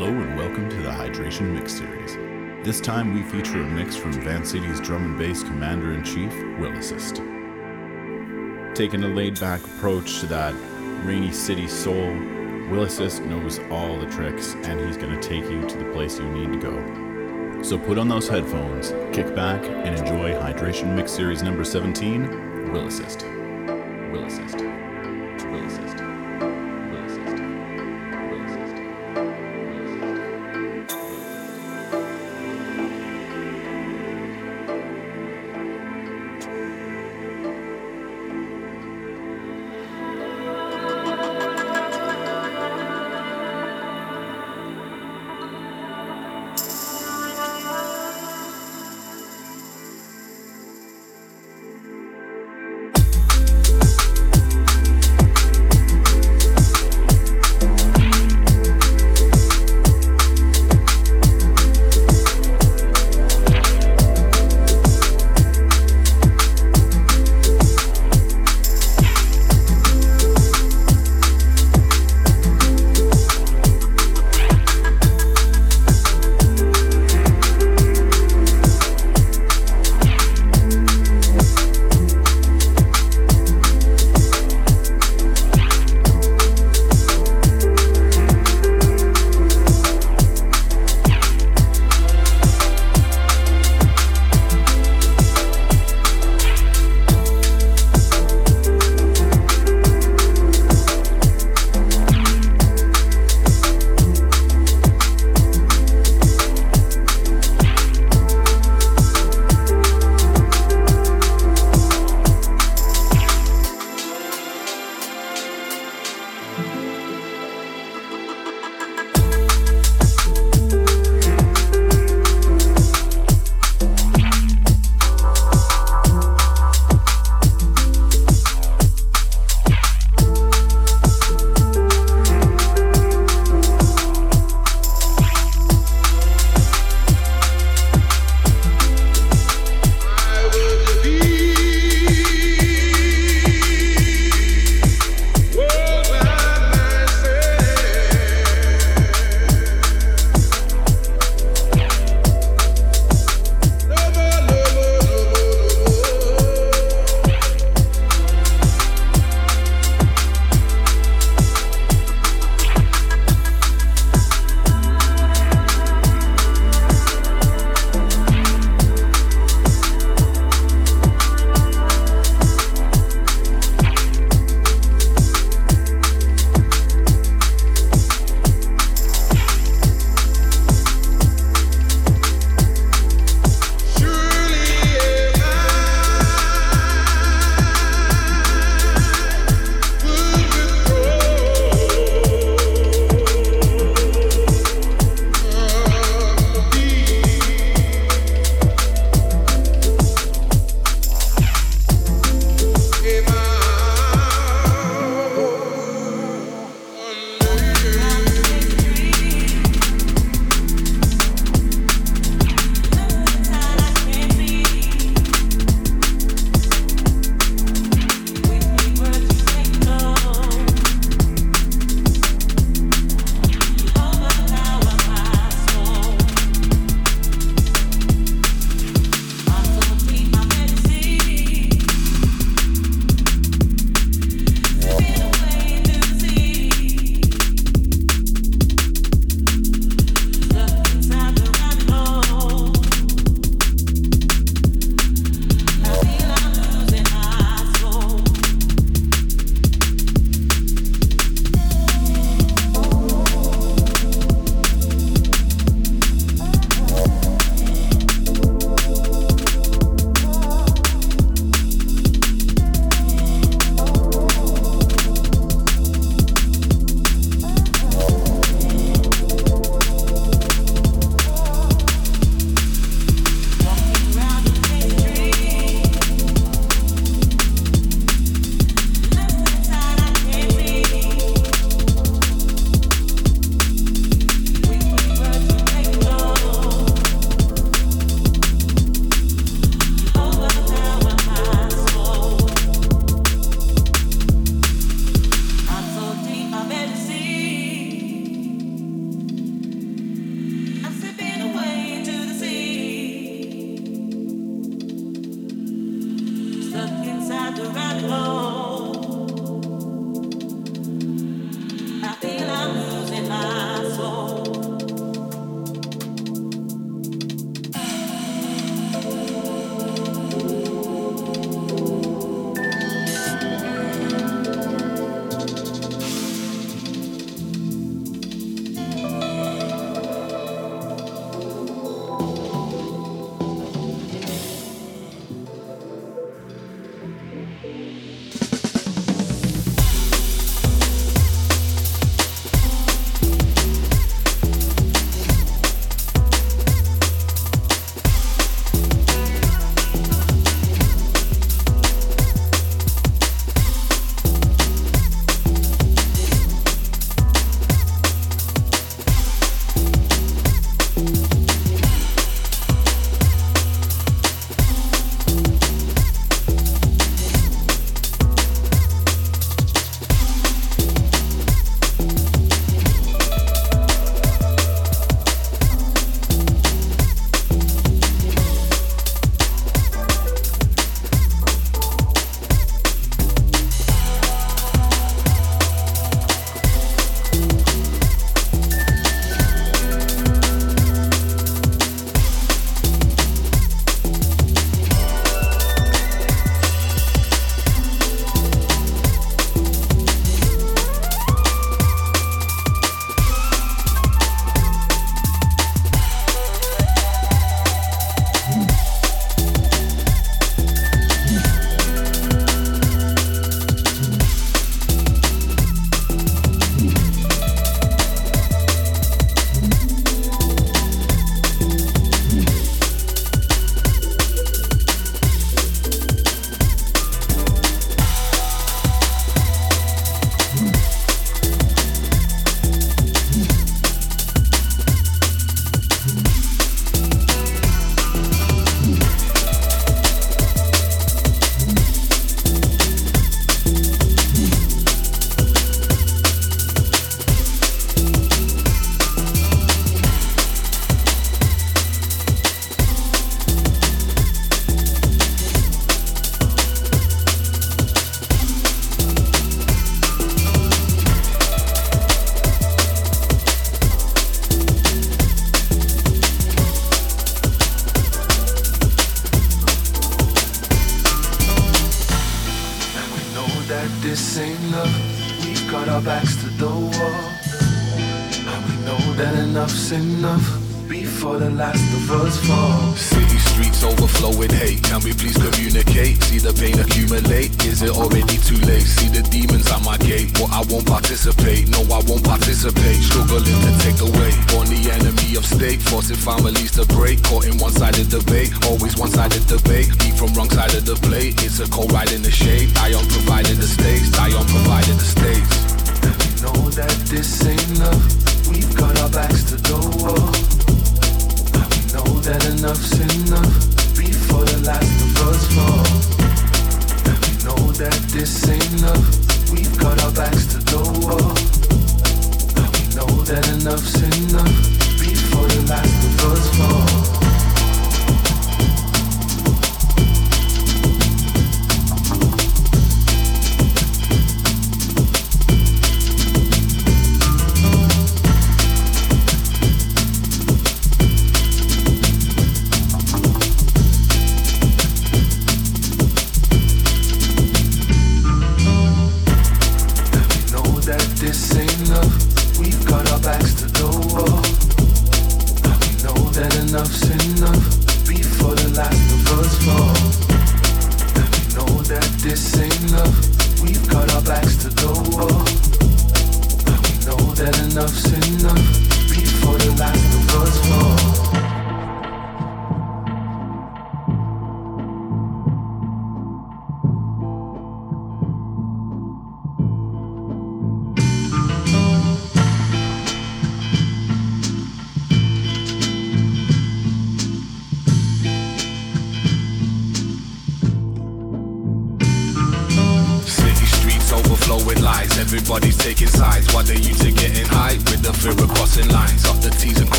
Hello and welcome to the Hydration Mix Series. This time we feature a mix from Van City's drum and bass commander in chief, Willisist. Taking a laid back approach to that rainy city soul, Willisist knows all the tricks and he's going to take you to the place you need to go. So put on those headphones, kick back, and enjoy Hydration Mix Series number 17, Willisist.